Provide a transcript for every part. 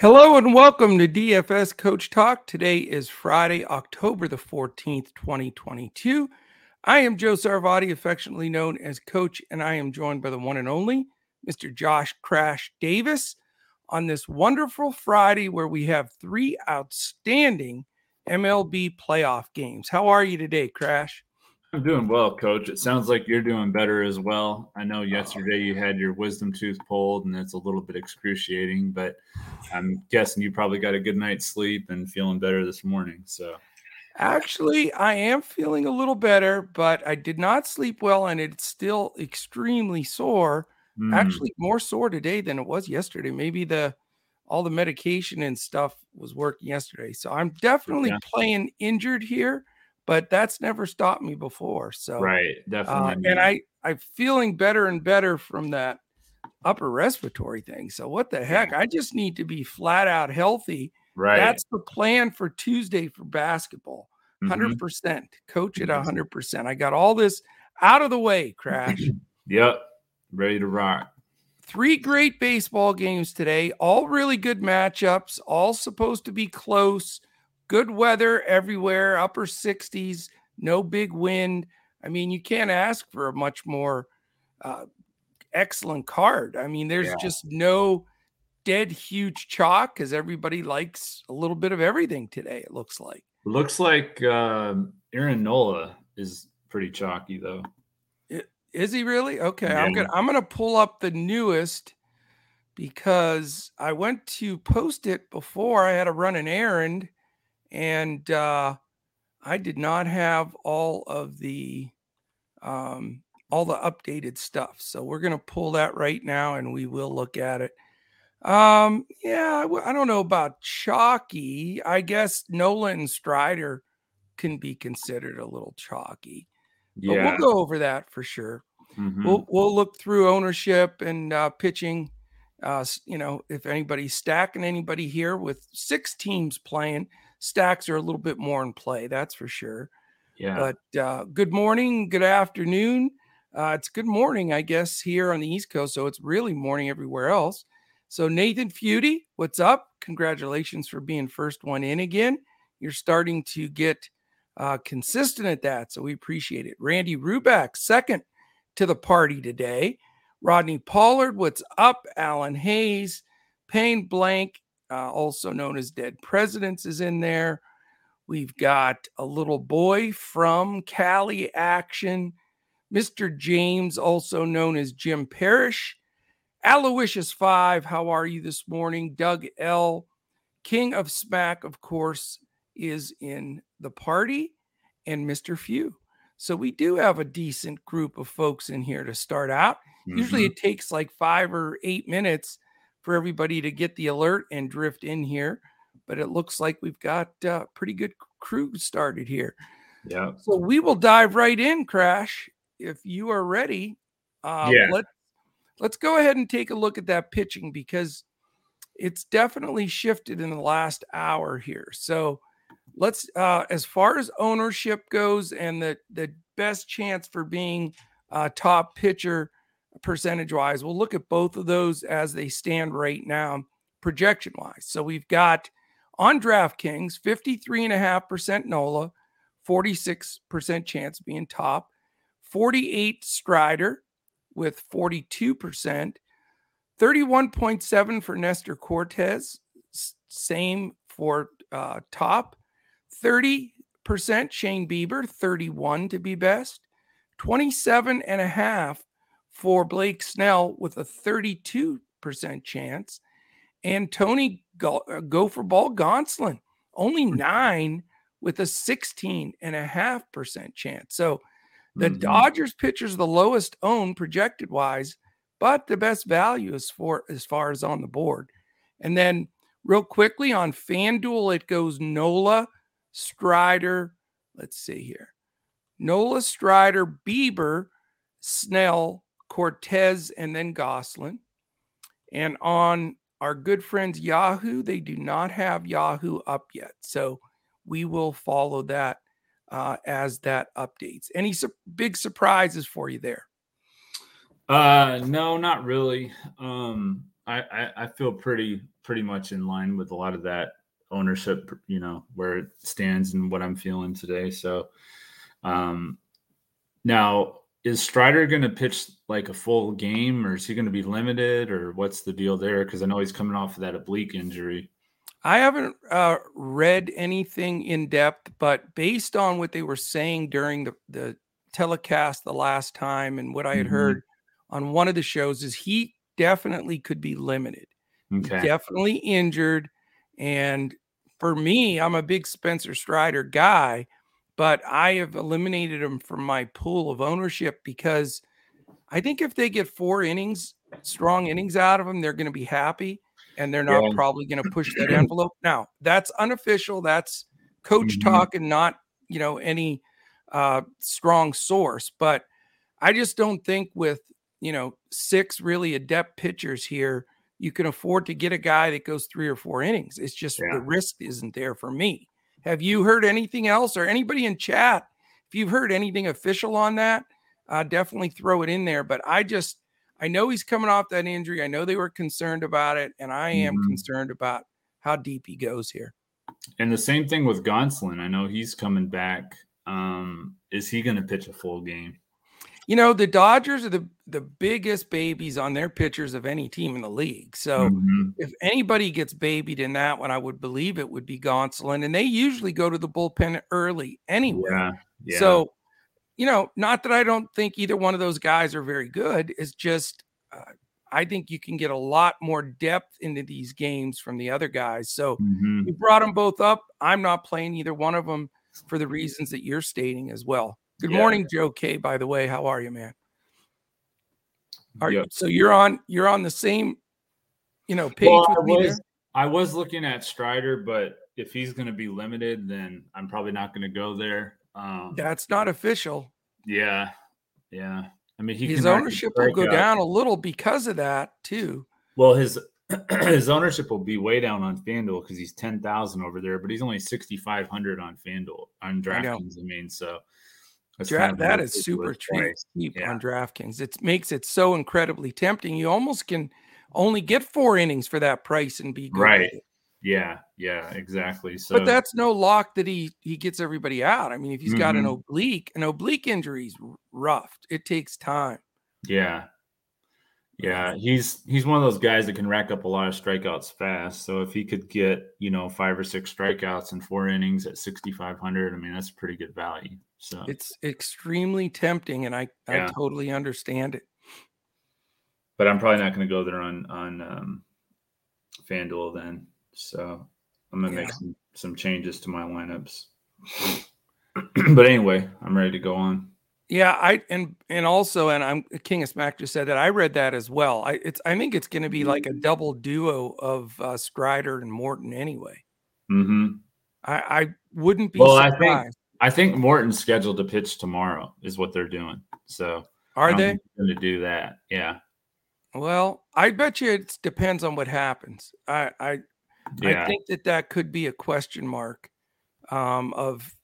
Hello and welcome to DFS Coach Talk. Today is Friday, October the 14th, 2022. I am Joe Sarvati, affectionately known as Coach, and I am joined by the one and only Mr. Josh Crash Davis on this wonderful Friday where we have three outstanding MLB playoff games. How are you today, Crash? I'm doing well, coach. It sounds like you're doing better as well. I know yesterday you had your wisdom tooth pulled and it's a little bit excruciating, but I'm guessing you probably got a good night's sleep and feeling better this morning. So, actually, I am feeling a little better, but I did not sleep well and it's still extremely sore. Mm. Actually, more sore today than it was yesterday. Maybe the all the medication and stuff was working yesterday. So, I'm definitely yeah. playing injured here but that's never stopped me before. So right, definitely. Uh, and I I'm feeling better and better from that upper respiratory thing. So what the heck? I just need to be flat out healthy. Right. That's the plan for Tuesday for basketball. 100%. Mm-hmm. percent Coach at 100%. I got all this out of the way, Crash. yep. Ready to rock. Three great baseball games today, all really good matchups, all supposed to be close good weather everywhere, upper 60s, no big wind. I mean, you can't ask for a much more uh, excellent card. I mean, there's yeah. just no dead huge chalk because everybody likes a little bit of everything today. It looks like. Looks like uh, Aaron Nola is pretty chalky though. Is he really? Okay, yeah. I'm gonna I'm gonna pull up the newest because I went to post it before I had to run an errand and uh, I did not have all of the um, all the updated stuff. So we're going to pull that right now, and we will look at it. Um, yeah, I don't know about chalky. I guess Nolan Strider can be considered a little chalky. But yeah. we'll go over that for sure. Mm-hmm. We'll we'll look through ownership and uh, pitching. Uh, you know, if anybody's stacking anybody here with six teams playing, stacks are a little bit more in play, that's for sure. Yeah. But uh, good morning, good afternoon. Uh, it's good morning, I guess, here on the East Coast. So it's really morning everywhere else. So, Nathan Feudy, what's up? Congratulations for being first one in again. You're starting to get uh, consistent at that. So, we appreciate it. Randy Ruback, second to the party today. Rodney Pollard, what's up? Alan Hayes, Payne Blank, uh, also known as Dead Presidents, is in there. We've got a little boy from Cali Action, Mr. James, also known as Jim Parrish, Aloysius Five. How are you this morning? Doug L. King of Smack, of course, is in the party, and Mr. Few. So we do have a decent group of folks in here to start out. Mm-hmm. Usually it takes like five or eight minutes for everybody to get the alert and drift in here. But it looks like we've got a uh, pretty good crew started here. Yeah. So we will dive right in, Crash. If you are ready, uh, yeah. let, let's go ahead and take a look at that pitching because it's definitely shifted in the last hour here. So let's, uh, as far as ownership goes and the, the best chance for being a top pitcher, percentage wise. We'll look at both of those as they stand right now, projection wise. So we've got on DraftKings 53.5% NOLA, 46% chance being top, 48 Strider with 42%, 31.7 for Nestor Cortes, same for uh, top, 30% Shane Bieber, 31 to be best, 27 and a half for Blake Snell with a 32% chance, and Tony Go, uh, Gopher Ball Gonsolin only hmm. nine with a 16.5% chance. So the mm-hmm. Dodgers pitchers the lowest owned projected wise, but the best value is for as far as on the board. And then real quickly on FanDuel, it goes Nola, Strider. Let's see here. Nola, Strider, Bieber, Snell, Cortes, and then Gonsolin. And on our good friends Yahoo, they do not have Yahoo up yet. So we will follow that uh, as that updates. Any su- big surprises for you there? Uh, no, not really. Um, I, I, I feel pretty pretty much in line with a lot of that ownership, you know, where it stands and what I'm feeling today. So um now is Strider going to pitch like a full game or is he going to be limited or what's the deal there? Because I know he's coming off of that oblique injury. I haven't uh, read anything in depth, but based on what they were saying during the, the telecast the last time and what I had mm-hmm. heard on one of the shows is he definitely could be limited. Okay. Definitely injured. And for me, I'm a big Spencer Strider guy but I have eliminated him from my pool of ownership because I think if they get four innings, strong innings out of him, they're going to be happy and they're not yeah. probably going to push that envelope. Now, that's unofficial. That's coach mm-hmm. talk and not, you know, any uh, strong source. But I just don't think with, you know, six really adept pitchers here, you can afford to get a guy that goes three or four innings. It's just yeah. the risk isn't there for me. Have you heard anything else or anybody in chat? If you've heard anything official on that, uh, definitely throw it in there. But I just, I know he's coming off that injury. I know they were concerned about it, and I am mm-hmm. concerned about how deep he goes here. And the same thing with Gonsolin. I know he's coming back. Um, is he going to pitch a full game? You know, the Dodgers are the the biggest babies on their pitchers of any team in the league. So mm-hmm. if anybody gets babied in that one, I would believe it would be Gonsolin. And they usually go to the bullpen early anyway. Yeah, yeah. So, you know, not that I don't think either one of those guys are very good. It's just uh, I think you can get a lot more depth into these games from the other guys. So mm-hmm. you brought them both up. I'm not playing either one of them for the reasons that you're stating as well. Good yeah. morning, Joe K. By the way, how are you, man? Are yep. you, so you're on you're on the same, you know, page well, with I was. I was looking at Strider, but if he's going to be limited, then I'm probably not going to go there. Um, That's not official. Yeah, yeah. I mean, his ownership will go down a little because of that too. Well, his his ownership will be way down on FanDuel because he's ten thousand over there, but he's only sixty five hundred on FanDuel on DraftKings. I, I mean, so Dra- that is super cheap, cheap yeah. on DraftKings. It makes it so incredibly tempting. You almost can only get four innings for that price and be good right. Yeah, yeah, exactly. So, but that's no lock that he he gets everybody out. I mean, if he's mm-hmm. got an mm-hmm. oblique, an oblique injury is rough. It takes time. Yeah, yeah, he's he's one of those guys that can rack up a lot of strikeouts fast. So if he could get you know five or six strikeouts in four innings at sixty five hundred, I mean that's pretty good value. So it's extremely tempting, and I yeah. I totally understand it. But I'm probably not going to go there on on um, FanDuel then. So I'm gonna yeah. make some some changes to my lineups. but anyway, I'm ready to go on. Yeah, I and and also, and I'm King of Smack just said that I read that as well. I it's I think it's going to be like a double duo of uh, Strider and Morton anyway. Hmm. I I wouldn't be well, surprised. I think I think Morton's scheduled to pitch tomorrow, is what they're doing. So are they going to do that? Yeah. Well, I bet you it depends on what happens. I I yeah. I think that that could be a question mark um, of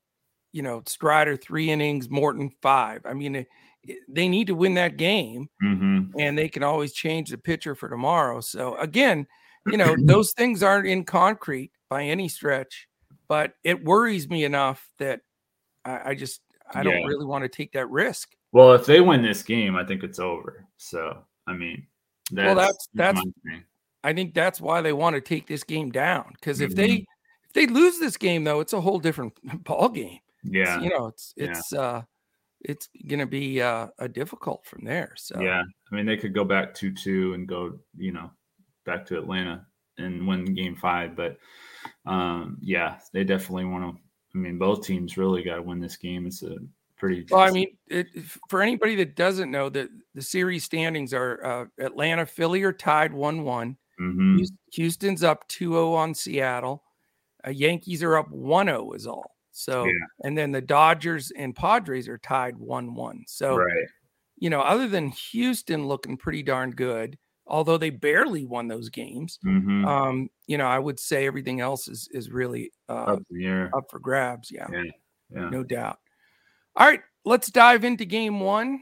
you know Strider three innings, Morton five. I mean, it, it, they need to win that game, mm-hmm. and they can always change the pitcher for tomorrow. So again, you know those things aren't in concrete by any stretch, but it worries me enough that I, I just I don't really want to take that risk. Well, if they win this game, I think it's over. So I mean, that's, well, that's that's. I think that's why they want to take this game down because if mm-hmm. they if they lose this game though, it's a whole different ball game. Yeah, it's, you know, it's it's yeah. uh it's gonna be uh a difficult from there. So yeah, I mean they could go back two two and go you know back to Atlanta and win game five, but um yeah, they definitely want to I mean, both teams really got to win this game. It's a pretty. Well, I mean, it, for anybody that doesn't know, that the series standings are uh, Atlanta, Philly are tied one one. Mm-hmm. Houston's up 2-0 on Seattle. Uh, Yankees are up 1-0 is all. So, yeah. and then the Dodgers and Padres are tied 1-1. So, right. you know, other than Houston looking pretty darn good, although they barely won those games. Mm-hmm. Um, you know, I would say everything else is is really uh, up, up for grabs. Yeah. yeah, yeah, no doubt. All right, let's dive into game one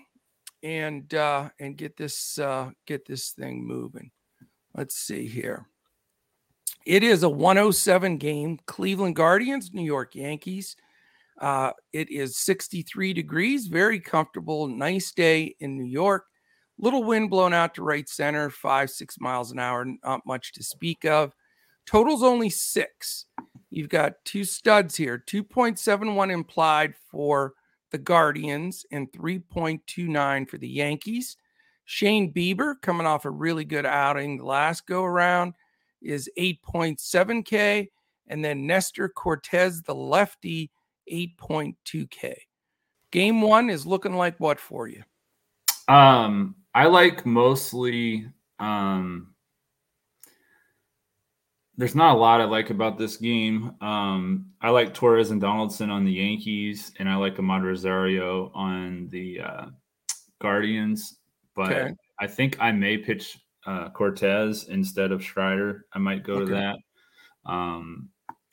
and uh, and get this uh, get this thing moving. Let's see here. It is a 107 game. Cleveland Guardians, New York Yankees. Uh, it is 63 degrees, very comfortable, nice day in New York. Little wind blown out to right center, five, six miles an hour, not much to speak of. Total's only six. You've got two studs here 2.71 implied for the Guardians and 3.29 for the Yankees. Shane Bieber, coming off a really good outing the last go around, is 8.7K. And then Nestor Cortes, the lefty, 8.2K. Game one is looking like what for you? Um, I like mostly um there's not a lot I like about this game. Um, I like Torres and Donaldson on the Yankees, and I like Amed Rosario on the uh, Guardians. But okay. I think I may pitch uh, Cortes instead of Strider. I might go okay. to that. Um,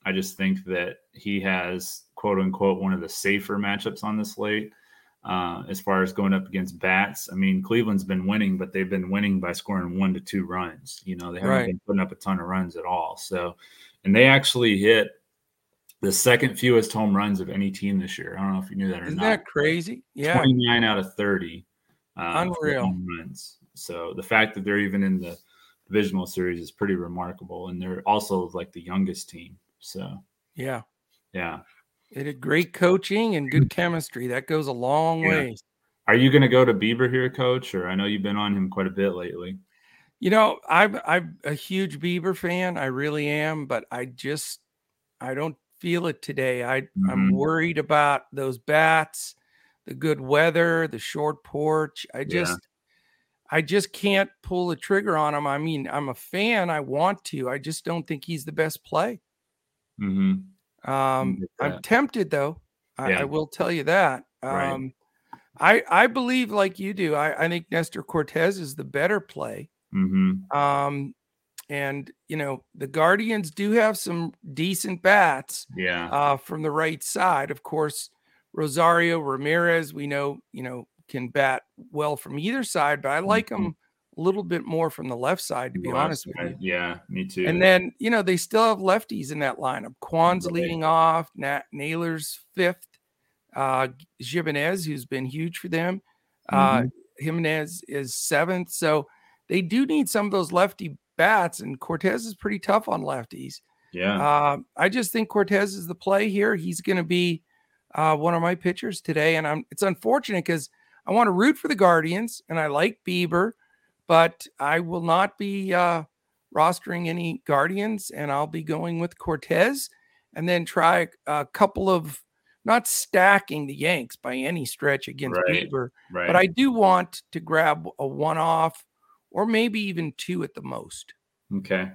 I just think that he has quote unquote one of the safer matchups on the slate uh, as far as going up against bats. I mean, Cleveland's been winning, but they've been winning by scoring one to two runs. You know, they haven't right. been putting up a ton of runs at all. So, and they actually hit the second fewest home runs of any team this year. I don't know if you knew that or Isn't not. Isn't that crazy? Yeah. 29 out of 30. Uh, Unreal. runs. So the fact that they're even in the divisional series is pretty remarkable. And they're also like the youngest team. So, yeah. Yeah. It had great coaching and good chemistry. That goes a long yeah. way. Are you going to go to Bieber here, Coach? Or I know you've been on him quite a bit lately. You know, I'm I'm a huge Bieber fan. I really am, but I just I don't feel it today. I mm-hmm. I'm worried about those bats, the good weather, the short porch. I just yeah. I just can't pull the trigger on him. I mean, I'm a fan. I want to. I just don't think he's the best play. Mm-hmm. Um, I'm tempted though. I, yeah. I, will tell you that. Um, right. I I believe like you do. I, I think Nestor Cortes is the better play. Mm-hmm. Um, and you know the Guardians do have some decent bats. Yeah. Uh, from the right side, of course, Rosario Ramirez. We know you know can bat well from either side, but I like mm-hmm. him a little bit more from the left side, to be left honest with you. Yeah, me too. And then, you know, they still have lefties in that lineup. Kwan's right. leading off, Nat Naylor's fifth, uh, Gimenez, who's been huge for them. Uh, mm-hmm. Uh, Gimenez is seventh. So they do need some of those lefty bats, and Cortes is pretty tough on lefties. Yeah. Uh, I just think Cortes is the play here. He's going to be uh, one of my pitchers today. And I'm it's unfortunate because I want to root for the Guardians and I like Bieber but I will not be uh, rostering any Guardians, and I'll be going with Cortes, and then try a couple of not stacking the Yanks by any stretch against right, Bieber, right. but I do want to grab a one off or maybe even two at the most. Okay.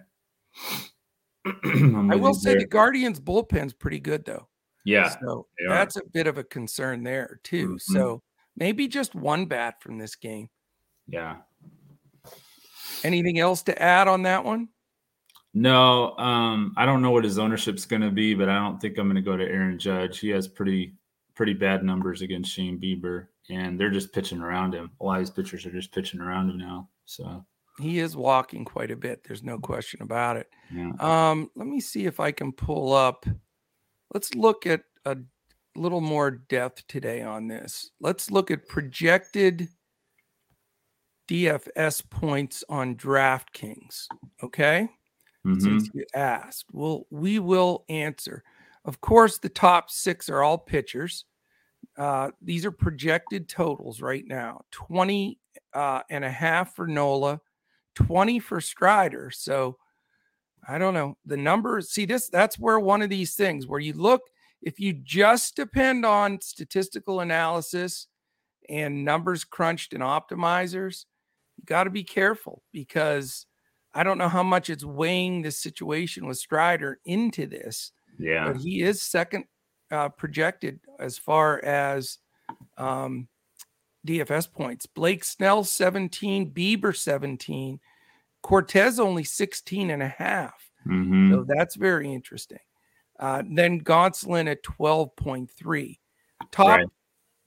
I will say there. the Guardians bullpen's pretty good though. Yeah. So that's a bit of a concern there too. Mm-hmm. So maybe just one bat from this game. Yeah. Anything else to add on that one? No, um, I don't know what his ownership's going to be, but I don't think I'm going to go to Aaron Judge. He has pretty pretty bad numbers against Shane Bieber, and they're just pitching around him. A lot of these pitchers are just pitching around him now. So he is walking quite a bit. There's no question about it. Yeah. Um, let me see if I can pull up. Let's look at a little more depth today on this. Let's look at projected DFS points on DraftKings. Okay. Mm-hmm. Since you asked, well, we will answer. Of course, the top six are all pitchers. Uh, these are projected totals right now 20 uh, and a half for Nola, 20 for Strider. So I don't know. The numbers, see, this that's where one of these things where you look, if you just depend on statistical analysis and numbers crunched and optimizers, you got to be careful because I don't know how much it's weighing the situation with Strider into this. Yeah. But he is second uh, projected as far as um, DFS points. Blake Snell 17, Bieber 17, Cortes only 16 and a half. Mm-hmm. So that's very interesting. Uh, then Gonsolin at 12.3. Top right.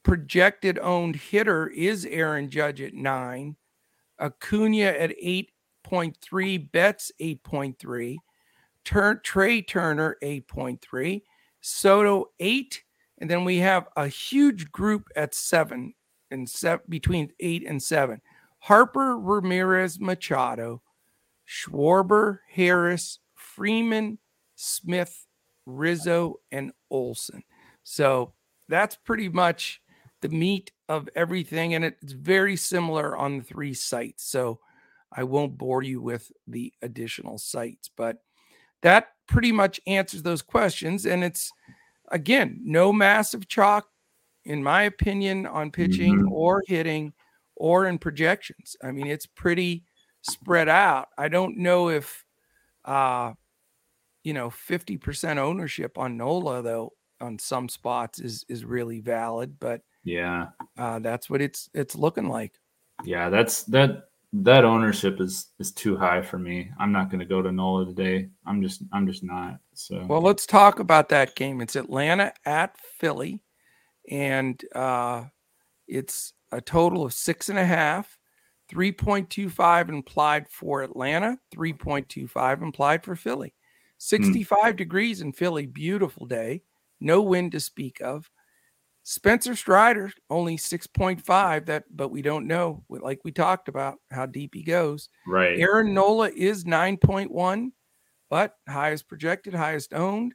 projected owned hitter is Aaron Judge at nine. Acuna at 8.3, Betts 8.3, Turn Trea Turner 8.3, Soto 8, and then we have a huge group at 7 and seven between 8 and 7. Harper, Ramirez, Machado, Schwarber, Harris, Freeman, Smith, Rizzo, and Olson. So that's pretty much the meat of everything. And it's very similar on the three sites. So I won't bore you with the additional sites, but that pretty much answers those questions. And it's, again, no massive chalk, in my opinion, on pitching mm-hmm. or hitting or in projections. I mean, it's pretty spread out. I don't know if, uh, you know, 50% ownership on Nola, though, on some spots is is really valid, but yeah, uh, that's what it's it's looking like. Yeah, that's that that ownership is is too high for me. I'm not going to go to Nola today. I'm just I'm just not. So well, let's talk about that game. It's Atlanta at Philly, and uh, it's a total of six and a half. 3.25 implied for Atlanta, 3.25 implied for Philly. Hmm. 65 degrees in Philly, beautiful day, no wind to speak of. Spencer Strider only 6.5 that but we don't know like we talked about how deep he goes. Right. Aaron Nola is 9.1 but highest projected, highest owned.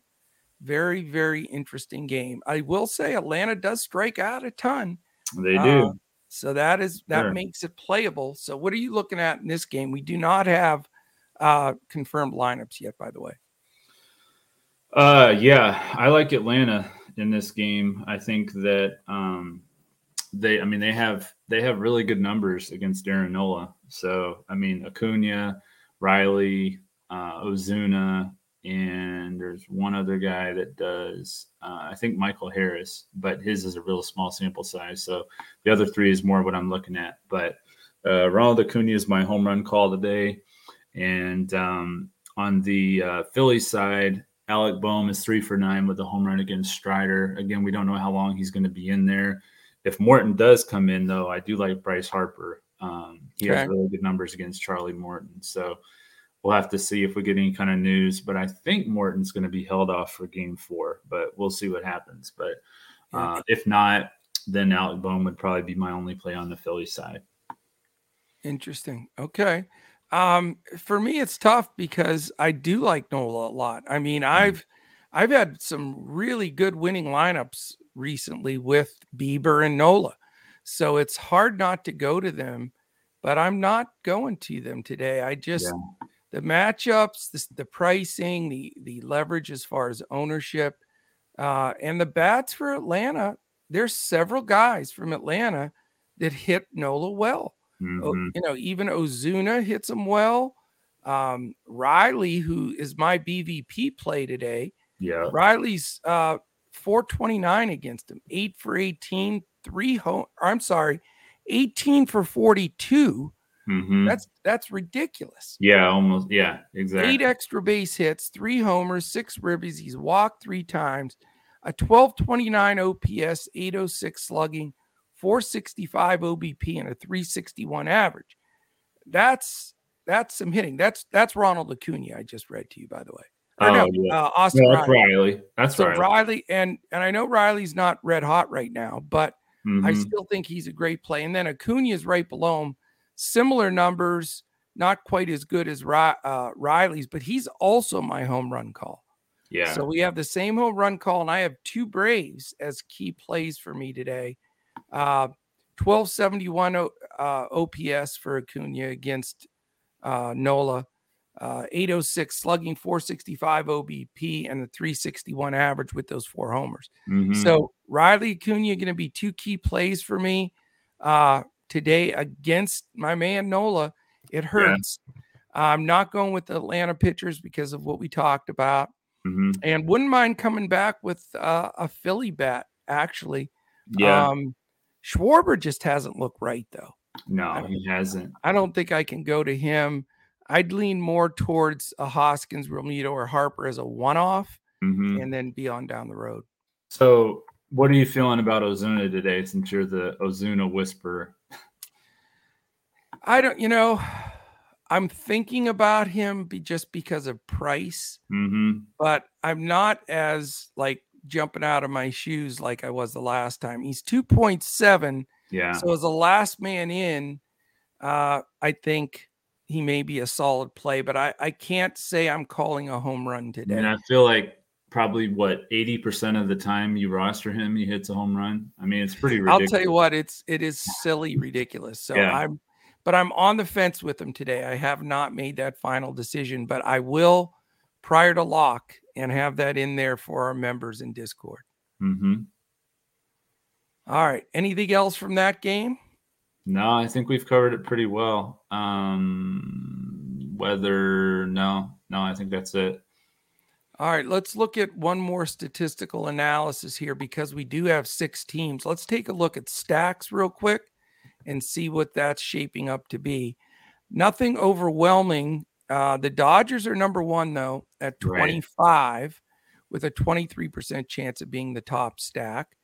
Very very interesting game. I will say Atlanta does strike out a ton. They do. Uh, so that is that sure. makes it playable. So what are you looking at in this game? We do not have uh confirmed lineups yet by the way. Uh yeah, I like Atlanta in this game. I think that um, they, I mean, they have they have really good numbers against Darren Nola. So I mean, Acuna, Riley, uh, Ozuna, and there's one other guy that does. Uh, I think Michael Harris, but his is a real small sample size. So the other three is more what I'm looking at. But uh, Ronald Acuna is my home run call today, and um, on the uh, Philly side, Alec Bohm is three for nine with a home run against Strider. Again, we don't know how long he's going to be in there. If Morton does come in, though, I do like Bryce Harper. Um, he okay. has really good numbers against Charlie Morton. So we'll have to see if we get any kind of news. But I think Morton's going to be held off for game four, but we'll see what happens. But uh, if not, then Alec Bohm would probably be my only play on the Philly side. Interesting. Okay. Um, for me, it's tough because I do like Nola a lot. I mean, mm. I've I've had some really good winning lineups recently with Bieber and Nola, so it's hard not to go to them. But I'm not going to them today. I just yeah. the matchups, the, the pricing, the the leverage as far as ownership, uh, and the bats for Atlanta. There's several guys from Atlanta that hit Nola well. Mm-hmm. You know, even Ozuna hits him well. Um, Riley, who is my BVP play today, yeah, Riley's uh 429 against him, eight for 18, three home. I'm sorry, 18 for 42. Mm-hmm. That's that's ridiculous. Yeah, almost. Yeah, exactly. Eight extra base hits, three homers, six ribbies. He's walked three times, a 1229 OPS, 806 slugging, 465 OBP and a 361 average. That's that's some hitting. That's that's Ronald Acuna. I just read to you, by the way. Or oh, no, yeah. uh, Austin no, that's Riley. Riley. That's so Riley. Riley. and and I know Riley's not red hot right now, but mm-hmm. I still think he's a great play. And then Acuna is right below him. Similar numbers, not quite as good as uh, Riley's, but he's also my home run call. Yeah. So we have the same home run call, and I have two Braves as key plays for me today. Uh, 1271 uh, OPS for Acuna against uh, Nola. Uh, 806 slugging, 465 OBP, and the 361 average with those four homers. Mm-hmm. So Riley Acuna going to be two key plays for me uh, today against my man Nola. It hurts. Yeah. I'm not going with the Atlanta pitchers because of what we talked about, mm-hmm. and wouldn't mind coming back with uh, a Philly bat actually. Yeah. Um, Schwarber just hasn't looked right though. No, he hasn't. I don't think I can go to him. I'd lean more towards a Hoskins, Realmuto, or Harper as a one-off, mm-hmm. and then be on down the road. So, what are you feeling about Ozuna today? Since you're the Ozuna whisperer, I don't. You know, I'm thinking about him be just because of price, Mm-hmm. but I'm not as like jumping out of my shoes like I was the last time. He's 2.7. Yeah. So as a last man in, uh, I think he may be a solid play, but I, I can't say I'm calling a home run today. And I feel like probably what 80% of the time you roster him, he hits a home run. I mean, it's pretty ridiculous. I'll tell you what, it's it is silly ridiculous. So Yeah. I'm but I'm on the fence with him today. I have not made that final decision, but I will prior to lock and have that in there for our members in Discord. Mm-hmm. All right. Anything else from that game? No, I think we've covered it pretty well. Um, whether no, no, I think that's it. All right, let's look at one more statistical analysis here because we do have six teams. Let's take a look at stacks real quick and see what that's shaping up to be. Nothing overwhelming. Uh, the Dodgers are number one, though, at Right. 25 with a 23% chance of being the top stack.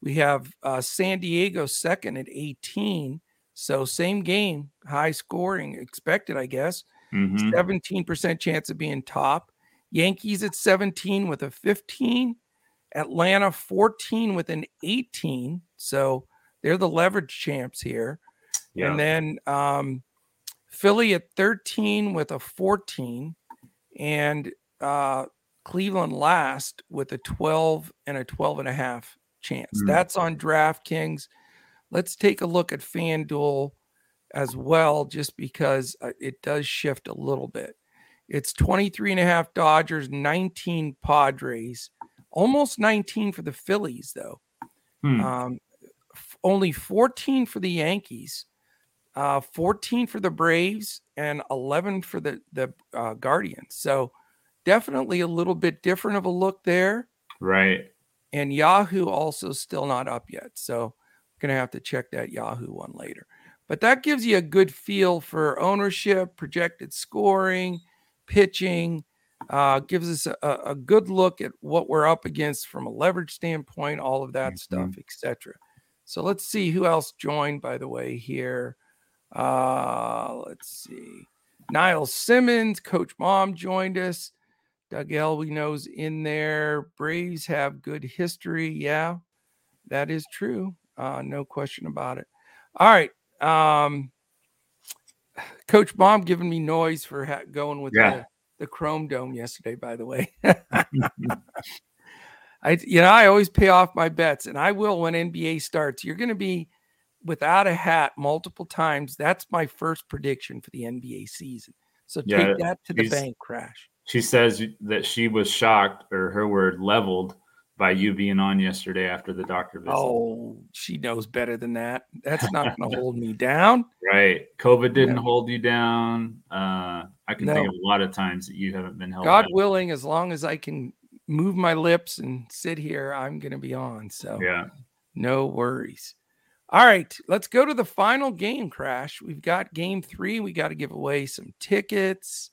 We have uh, San Diego second at 18. So, same game, high scoring expected, I guess. Mhm. 17% chance of being top. Yankees at 17 with a 15. Atlanta 14 with an 18. So they're the leverage champs here. Yeah. And then um, Philly at 13 with a 14. And uh, Cleveland last with a 12 and a 12 and a half chance. Mm. That's on DraftKings. Let's take a look at FanDuel as well, just because uh, it does shift a little bit. It's 23 and a half Dodgers, 19 Padres, almost 19 for the Phillies, though. Hmm. Um, f- only 14 for the Yankees, uh, 14 for the Braves, and 11 for the the uh, Guardians. So definitely a little bit different of a look there. right. And Yahoo also still not up yet. So gonna have to check that Yahoo one later. But that gives you a good feel for ownership, projected scoring, pitching. Uh, gives us a, a a good look at what we're up against from a leverage standpoint, all of that stuff, etc. So let's see who else joined, by the way, here. Uh, let's see. Niall Simmons, Coach Mom joined us. Doug Elway knows in there. Braves have good history. Yeah, that is true. Uh, no question about it. All right. Um, Coach Mom giving me noise for ha- going with Yeah. the, the Chrome Dome yesterday, by the way. I, you know, I always pay off my bets, and I will when NBA starts. You're going to be without a hat multiple times. That's my first prediction for the NBA season. So Yeah, take that to the bank, Crash. She says that she was shocked, or her word, leveled by you being on yesterday after the doctor visit. Oh, she knows better than that. That's not going to hold me down. Right. COVID didn't No. hold you down. Uh, I can think of a lot of times that you haven't been held God down. willing, as long as I can move my lips and sit here, I'm going to be on. So Yeah. no worries. All right, let's go to the final game, Crash. We've got game three. We got to give away some tickets.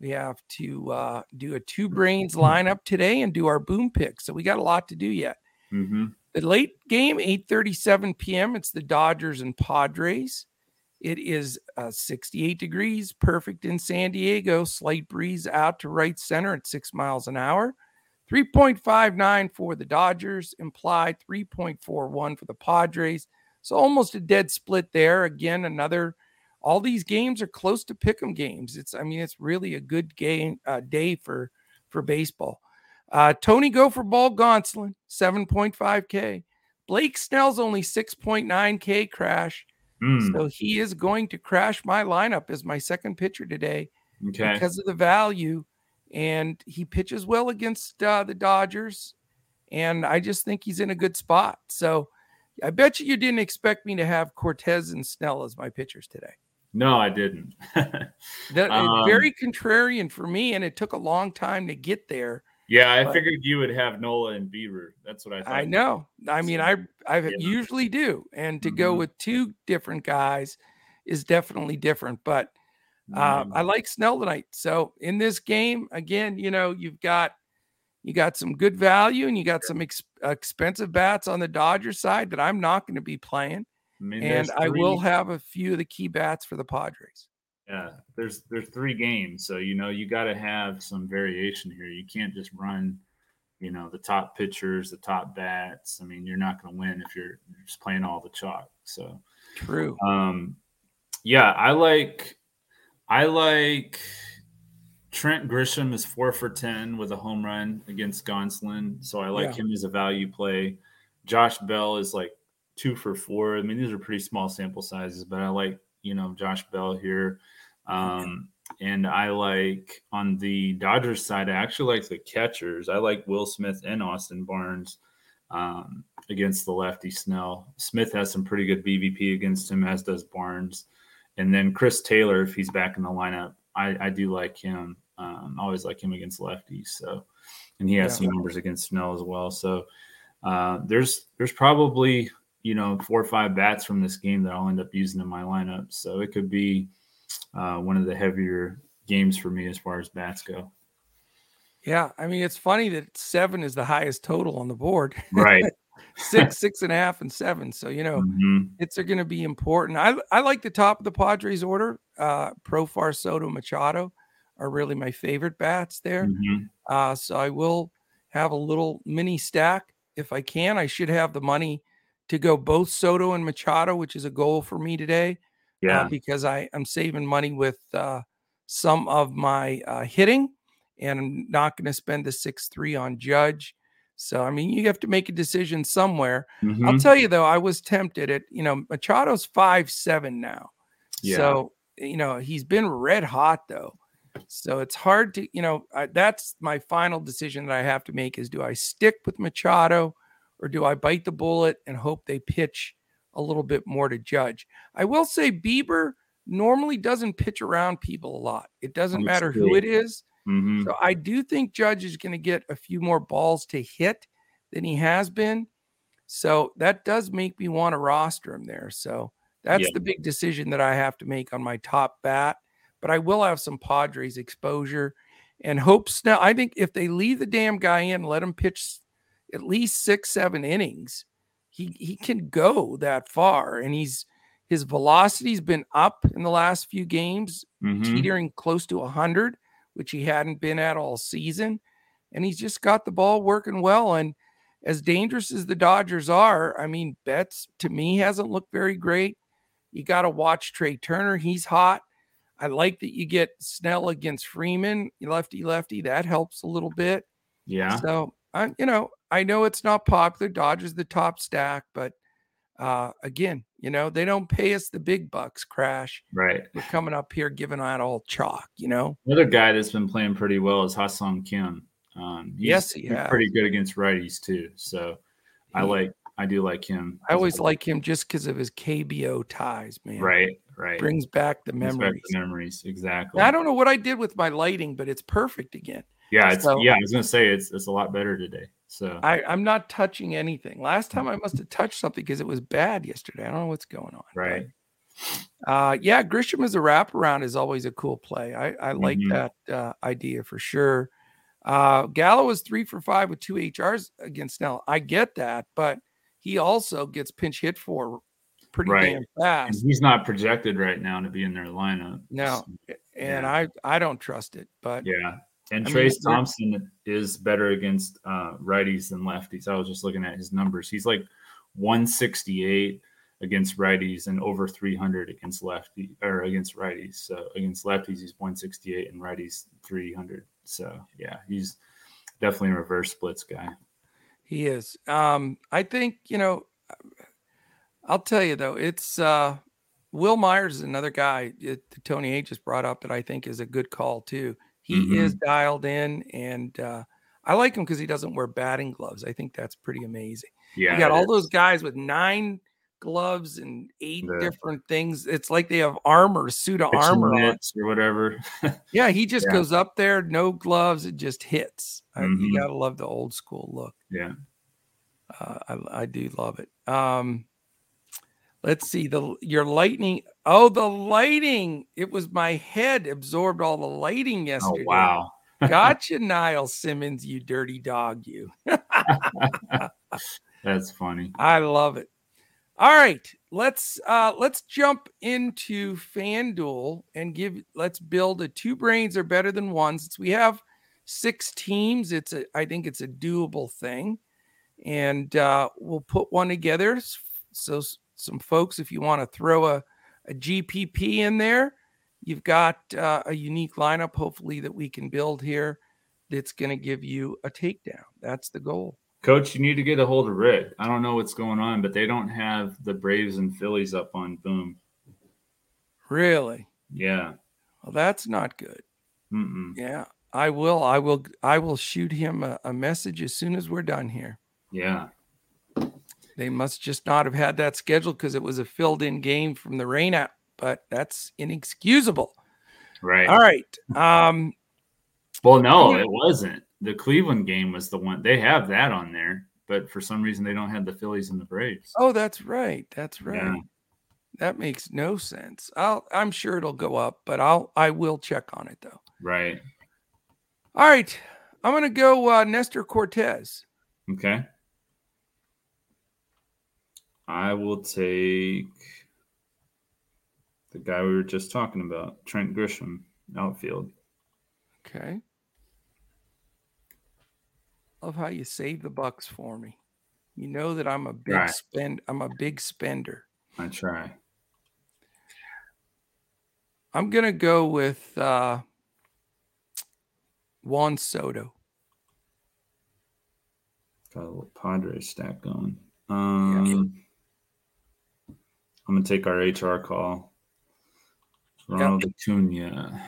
We have to uh, do a two brains lineup today and do our boom pick. So we got a lot to do yet. hmm The late game, 8:37 p.m. It's the Dodgers and Padres. It is uh, 68 degrees, perfect in San Diego. Slight breeze out to right center at six miles an hour. 3.59 for the Dodgers, implied 3.41 for the Padres. So almost a dead split there. Again, another. All these games are close to pick'em games. It's, I mean, it's really a good game uh, day for for baseball. Uh, Tony Gopher Ball Gonsolin, 7.5K. Blake Snell's only 6.9K crash. Mm, So he is going to crash my lineup as my second pitcher today okay. because of the value. And he pitches well against uh, the Dodgers. And I just think he's in a good spot. So I bet you you didn't expect me to have Cortes and Snell as my pitchers today. No, I didn't. That Um, very contrarian for me, and it took a long time to get there. yeah, I But- figured you would have Nola and Bieber. That's what I thought. I know. I mean, I I Yeah. usually do, and to go Mhm. with two different guys is definitely different. But uh, Mm, I like Snell tonight. So in this game, again, you know, you've got you got some good value, and you got some ex- expensive bats on the Dodgers side that I'm not going to be playing, I mean, and I will have a few of the key bats for the Padres. Yeah, there's there's three games, so you know you got to have some variation here. You can't just run, you know, the top pitchers, the top bats. I mean, you're not going to win if you're just playing all the chalk. So true. Um, yeah, I like I like Trent Grisham is four for ten with a home run against Gonsolin, so I like yeah. him as a value play. Josh Bell is like two for four. I mean, these are pretty small sample sizes, but I like you know Josh Bell here. Um, and I like on the Dodgers side, I actually like the catchers. I like Will Smith and Austin Barnes um, against the lefty Snell. Smith has some pretty good BVP against him, as does Barnes. And then Chris Taylor, if he's back in the lineup, I, I do like him. Um, I always like him against lefties. So, and he has yeah. some numbers against Snell as well. So, uh, there's there's probably you know four or five bats from this game that I'll end up using in my lineup. So it could be uh, one of the heavier games for me as far as bats go. Yeah, I mean it's funny that seven is the highest total on the board. Right. six, six and a half, and seven. So you know mm-hmm. it's going to be important. I I like the top of the Padres order. Uh, Profar, Soto, Machado are really my favorite bats there. Mm-hmm. Uh, so I will have a little mini stack if I can. I should have the money to go both Soto and Machado, which is a goal for me today. Uh, yeah, uh, because I am saving money with uh, some of my uh, hitting, and I'm not going to spend the six three on Judge. So I mean, you have to make a decision somewhere. Mm-hmm. I'll tell you though, I was tempted at you know Machado's five seven now, yeah. so you know he's been red hot though. So it's hard to you know I, that's my final decision that I have to make is do I stick with Machado or do I bite the bullet and hope they pitch a little bit more to Judge? I will say Bieber normally doesn't pitch around people a lot. It doesn't That's matter who it is. Mm-hmm. So I do think Judge is going to get a few more balls to hit than he has been. So that does make me want to roster him there. So that's yeah. the big decision that I have to make on my top bat. But I will have some Padres exposure and hope Snell. I think if they leave the damn guy in, let him pitch at least six, seven innings, he he can go that far. And he's his velocity's been up in the last few games, mm-hmm. teetering close to hundred, which he hadn't been at all season. And he's just got the ball working well. And as dangerous as the Dodgers are, I mean, Betts to me hasn't looked very great. You got to watch Trea Turner. He's hot. I like that you get Snell against Freeman, lefty lefty. That helps a little bit. Yeah. So I, you know, I know it's not popular. Dodgers the top stack, but uh, again, you know, they don't pay us the big bucks. Crash. Right. We're coming up here giving out all chalk. You know. Another guy that's been playing pretty well is Ha-Seong Kim. Um, yes, he has. pretty good against righties too. So I like, I do like him. I always like him just because of his KBO ties, man. Right. Right. Brings back the Brings memories. Back the memories. Exactly. I don't know what I did with my lighting, but it's perfect again. Yeah, it's so, yeah. I was gonna say it's it's a lot better today. So I, I'm not touching anything. Last time I must have touched something because it was bad yesterday. I don't know what's going on. Right. But, uh, yeah, Grisham as a wraparound is always a cool play. I, I like mm-hmm. that uh, idea for sure. Uh, Gallo was three for five with two HRs against Snell. I get that, but he also gets pinch hit for pretty right. damn fast. And he's not projected right now to be in their lineup. No, and yeah. I I don't trust it. But yeah, and I Trayce mean, Thompson is better against uh, righties than lefties. I was just looking at his numbers. He's like 168 against righties and over 300 against lefty or against righties. So against lefties, he's 168 and righties 300. So yeah, he's definitely a reverse splits guy. He is. Um, I think you know. I'll tell you though, it's uh, Wil Myers is another guy that Tony A just brought up that I think is a good call too. He mm-hmm. is dialed in, and uh, I like him because he doesn't wear batting gloves. I think that's pretty amazing. Yeah, you got all is. those guys with nine gloves and eight the, different things. It's like they have armor, suit of armor or whatever. yeah, he just yeah. goes up there, no gloves, it just hits. Mm-hmm. you gotta love the old school look. Yeah, uh, I, I do love it. Um, let's see the your lightning oh the lighting it was my head absorbed all the lighting oh, yesterday oh, wow gotcha niall simmons you dirty dog you that's funny i love it All right, let's uh let's jump into FanDuel and give let's build a two brains are better than one. Since we have six teams, it's a I think it's a doable thing. And uh we'll put one together. So some folks, if you want to throw a, a GPP in there, you've got uh, a unique lineup, hopefully, that we can build here that's going to give you a takedown. That's the goal. Coach, you need to get a hold of Rick. I don't know what's going on, but they don't have the Braves and Phillies up on Boom. Really? Yeah. Well, that's not good. Mm-mm. Yeah, I will. I will. I will shoot him a, a message as soon as we're done here. Yeah. They must just not have had that scheduled because it was a filled-in game from the rain out, but that's inexcusable. Right. All right. Um, well, no, it wasn't. The Cleveland game was the one. They have that on there, but for some reason they don't have the Phillies and the Braves. Oh, that's right. That's right. Yeah. That makes no sense. I'll I'm sure it'll go up, but I'll I will check on it though. Right. All right. I'm gonna go uh Nestor Cortes. Okay. I will take the guy we were just talking about, Trent Grisham, outfield. Okay. Love how you save the bucks for me. You know that I'm a big Right. spend. I'm a big spender. I try. I'm gonna go with uh, Juan Soto. Got a little Padres stack going. Um, I'm gonna take our HR call. Ronald Acuna.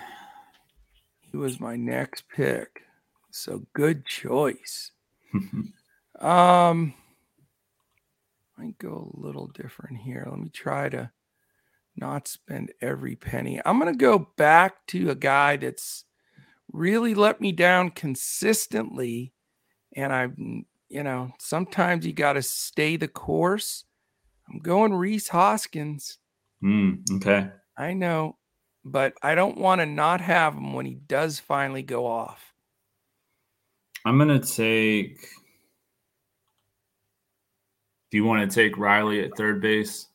He was my next pick, so good choice. Um, I go a little different here. Let me try to not spend every penny. I'm going to go back to a guy that's really let me down consistently. And I've, you know, sometimes you got to stay the course. I'm going Rhys Hoskins. Mm, okay. I know, but I don't want to not have him when he does finally go off. I'm gonna take. Do you want to take Riley at third base?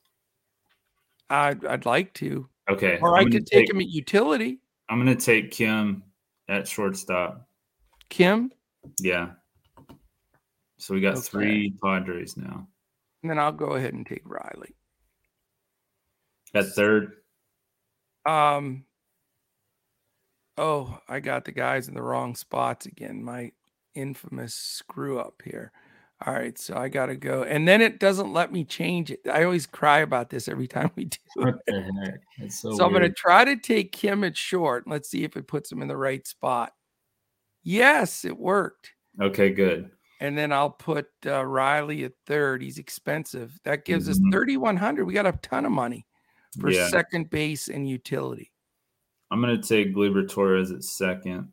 I'd, I'd like to. Okay. Or I'm I could take him at utility. I'm gonna take Kim at shortstop. Kim, Yeah. So we got Okay. three Padres now. And then I'll go ahead and take Riley. At third, Um. Oh, I got the guys in the wrong spots again. My infamous screw up here. All right, so I got to go, and then it doesn't let me change it. I always cry about this every time we do it. what the heck? That's so, So I'm going to try to take Kim at short. Let's see if it puts him in the right spot. Yes, it worked. Okay, good. And then I'll put uh, Riley at third. He's expensive. That gives Mhm. us 3,100. We got a ton of money for Yeah. second base and utility. I'm gonna take Gleyber Torres at second.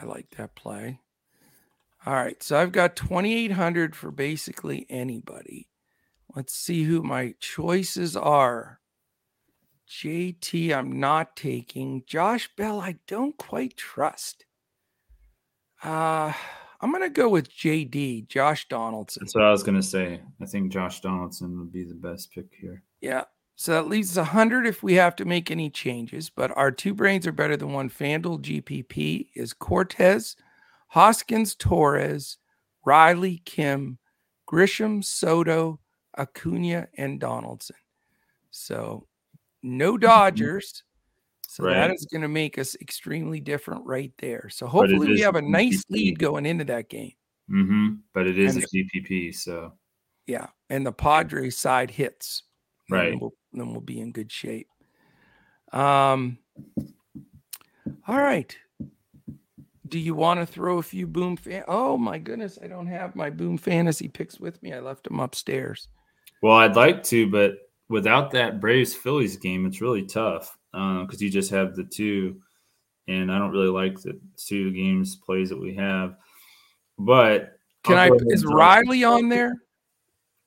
I like that play. All right. So I've got 2,800 for basically anybody. Let's see who my choices are. JT, I'm not taking. Josh Bell, I don't quite trust. Uh, I'm going to go with JD, Josh Donaldson. That's what I was gonna say. I think Josh Donaldson would be the best pick here. Yeah. So that leaves us 100 if we have to make any changes. But our two brains are better than one. FanDuel GPP is Cortes, Hoskins, Torres, Riley, Kim, Grisham, Soto, Acuna, and Donaldson. So no Dodgers. So that. Right. is going to make us extremely different right there. So hopefully we have a nice GPP. lead going into that game. Mm-hmm. But it is And a GPP, so Yeah. And the Padres side hits. and then Right. We'll, then we'll be in good shape. Um, all right. Do you want to throw a few boom fan? Oh my goodness, I don't have my boom fantasy picks with me. I left them upstairs. well, I'd like to, but without that Braves Phillies game, it's really tough because you just have the two, and I don't really like the two games plays that we have. But Can I is Riley on there?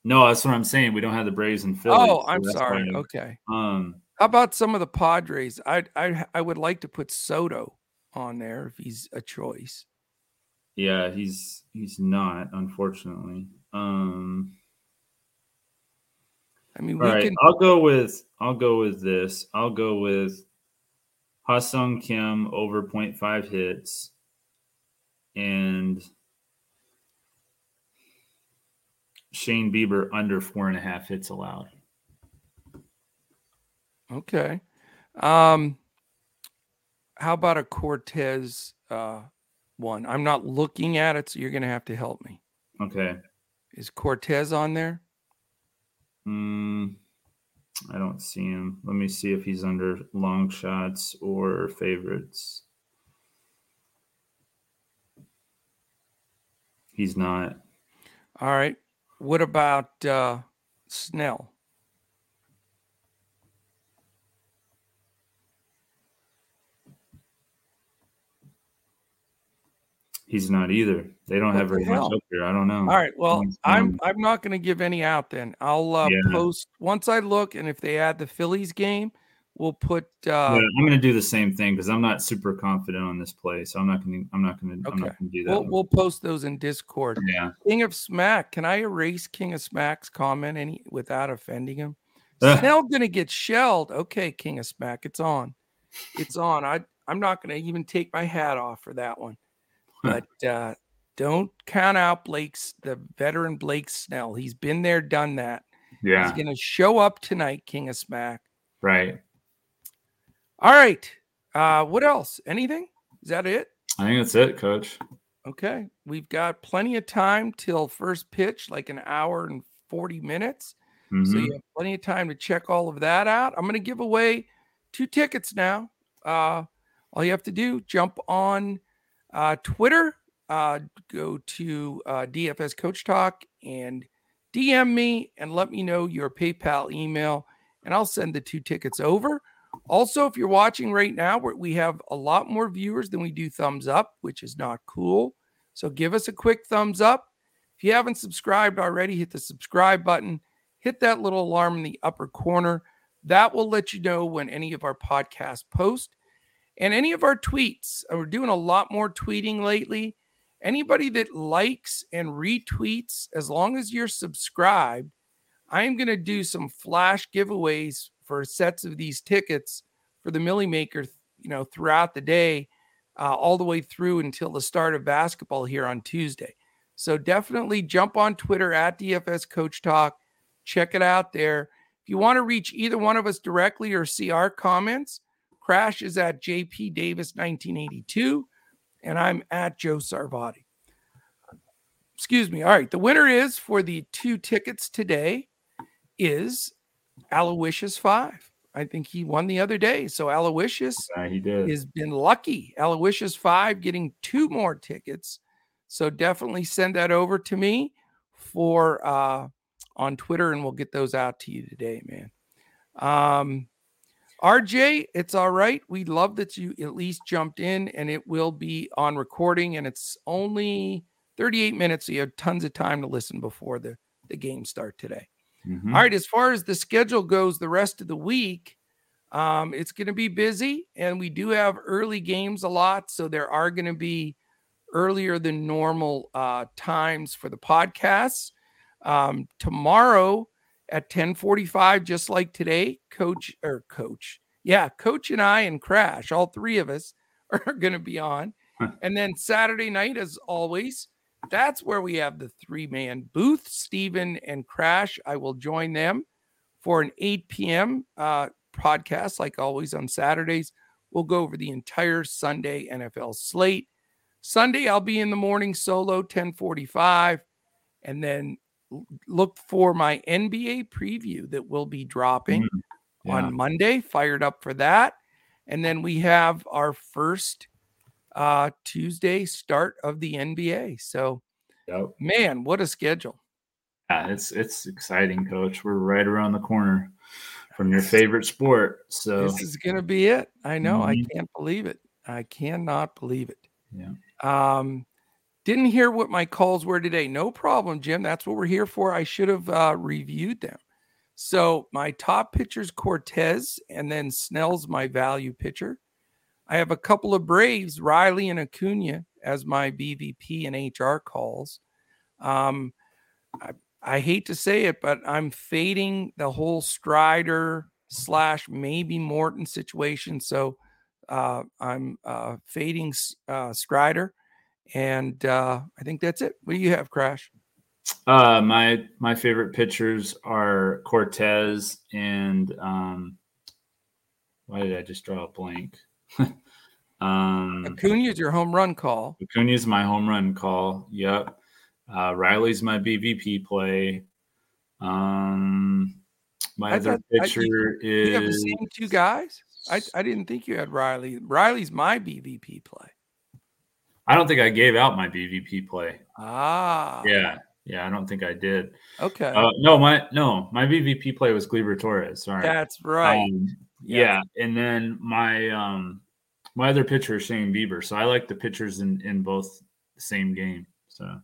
No, that's what I'm saying. We don't have the Braves and Phillies. Oh, I'm that's sorry. Okay. Um, How about some of the Padres? I I I would like to put Soto on there if he's a choice. yeah, he's he's not, unfortunately. Um, I mean, All we right, can. I'll go with I'll go with this. I'll go with Ha-Seong Kim over 0.5 hits and Shane Bieber under four and a half hits allowed. Okay. Um, how about a Cortes uh, one? I'm not looking at it, so you're going to have to help me. Okay. Is Cortes on there? Mm, I don't see him. Let me see if he's under long shots or favorites. He's not. All right. What about uh, Snell? He's not either. They don't What have very much up there. I don't know. All right. Well, I'm I'm not going to give any out then. I'll uh, Yeah. post once I look, and if they add the Phillies game, we'll put. Uh, yeah, I'm going to do the same thing because I'm not super confident on this play, so I'm not going to. I'm not going to. I'm not going to do that. We'll, we'll post those in Discord. yeah. King of Smack. Can I erase King of Smack's comment any without offending him? Snell gonna get shelled. Okay, King of Smack, it's on. It's on. I I'm not gonna even take my hat off for that one. But uh don't count out Blake's the veteran Blake Snell. He's been there, done that. Yeah. He's gonna show up tonight, King of Smack. Right. All right. Uh what else? Anything? Is that it? I think that's it, Coach. Okay. We've got plenty of time till first pitch, like an hour and 40 minutes. So Mhm. you have plenty of time to check all of that out. I'm going to give away two tickets now. Uh, all you have to do, jump on uh, Twitter, uh, go to uh, DFS Coach Talk and DM me and let me know your PayPal email, and I'll send the two tickets over. Also, if you're watching right now, we we have a lot more viewers than we do thumbs up, which is not cool. So give us a quick thumbs up. If you haven't subscribed already, hit the subscribe button hit that little alarm in the upper corner. That will let you know when any of our podcasts post and any of our tweets. Uh, We're doing a lot more tweeting lately. Anybody that likes and retweets, as long as you're subscribed, I'm going to do some flash giveaways for sets of these tickets for the Milly Maker, you know, throughout the day, uh, all the way through until the start of basketball here on Tuesday. So definitely jump on Twitter at DFS Coach Talk check it out there. If you want to reach either one of us directly or see our comments, Crash is at JP Davis 1982, and I'm at Joe Sarvati. Excuse me. All right. The winner is for the two tickets today is Aloysius Five. I think he won the other day. So Aloysius Yeah, he did. has been lucky. Aloysius Five getting two more tickets. So definitely send that over to me for uh on Twitter and we'll get those out to you today, man. Um RJ, it's all right. We love that you at least jumped in and it will be on recording and it's only 38 minutes. So you have tons of time to listen before the, the game start today. Mhm. All right, as far as the schedule goes, the rest of the week, um, it's going to be busy, and we do have early games a lot, so there are going to be earlier than normal uh, times for the podcasts. Um, tomorrow at 10:45, just like today, Coach or Coach, yeah, Coach and I and Crash, all three of us are going to be on, and then Saturday night, as always, that's where we have the three man booth. Steven and Crash. I will join them for an 8 p.m. Uh, podcast, like always on Saturdays. We'll go over the entire Sunday NFL slate. Sunday, I'll be in the morning solo, 1045, and then look for my NBA preview that will be dropping Mm, Yeah. on Monday. Fired up for that. And then we have our first uh, Tuesday start of the NBA. So, Yep. man, what a schedule. Yeah, it's it's exciting, Coach. We're right around the corner from your favorite sport. So This is going to be it. I know. I Mhm. can't believe it. I cannot believe it. yeah. Um, didn't hear what my calls were today. No problem, Jim. That's what we're here for. I should have uh, reviewed them. So my top pitcher's Cortes, and then Snell's my value pitcher. I have a couple of Braves, Riley and Acuna, as my BVP and HR calls. Um, I, I hate to say it, but I'm fading the whole Strider slash maybe Morton situation. So uh, I'm uh, fading uh, Strider, and uh, I think that's it. What do you have, Crash? Uh, my my favorite pitchers are Cortes and um, why did I just draw a blank? um, Acuna is your home run call. Acuna is my home run call. Yep. Uh, Riley's my BVP play. Um, my I other thought, pitcher I, is. You have the same two guys. I, I didn't think you had Riley. Riley's my BVP play. I don't think I gave out my BVP play. Ah. Yeah. Yeah, I don't think I did. Okay. Uh, no, my no, my BVP play was Gleyber Torres. Sorry. That's right. Um, yeah. yeah. and then my um my other pitcher is Shane Bieber, so I like the pitchers in in both the same game. So.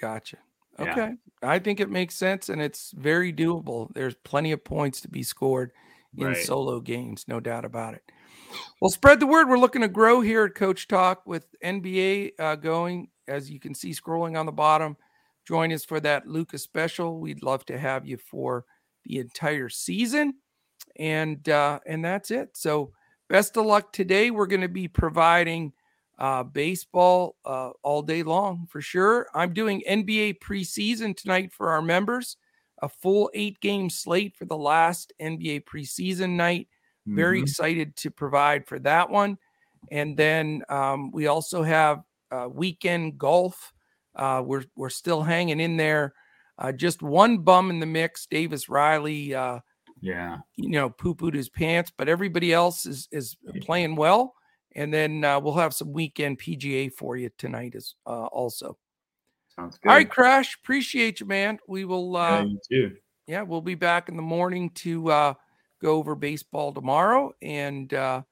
Gotcha. Okay. Yeah. I think it makes sense and it's very doable. There's plenty of points to be scored in right. solo games, no doubt about it. Well, spread the word. We're looking to grow here at Coach Talk with NBA uh, going, as you can see scrolling on the bottom. Join us for that Lucas special. We'd love to have you for the entire season, and uh, and that's it. So best of luck today. We're going to be providing uh, baseball uh, all day long for sure. I'm doing NBA preseason tonight for our members, a full eight game slate for the last NBA preseason night. Mm-hmm. Very excited to provide for that one. And then um, we also have uh, weekend golf. Uh, we're we're still hanging in there. Uh, just one bum in the mix, Davis Riley. Uh, yeah, you know, poo pooed his pants, but everybody else is is playing well and then uh, we'll have some weekend PGA for you tonight as uh, also. Sounds good. All right, Crash. Appreciate you, man. We will. Uh, yeah, you too. Yeah, we'll be back in the morning to uh, go over baseball tomorrow and uh,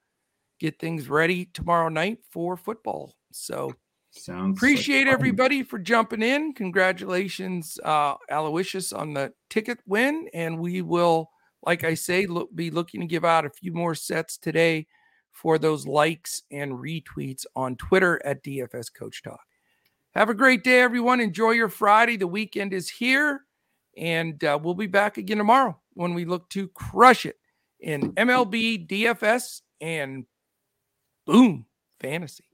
get things ready tomorrow night for football. So. Sounds appreciate like everybody for jumping in. Congratulations, uh, Aloysius, on the ticket win. And we will, like I say, look, be looking to give out a few more sets today for those likes and retweets on Twitter at DFS Coach Talk. Have a great day, everyone. Enjoy your Friday. The weekend is here, and uh, we'll be back again tomorrow when we look to crush it in MLB, DFS, and boom, fantasy.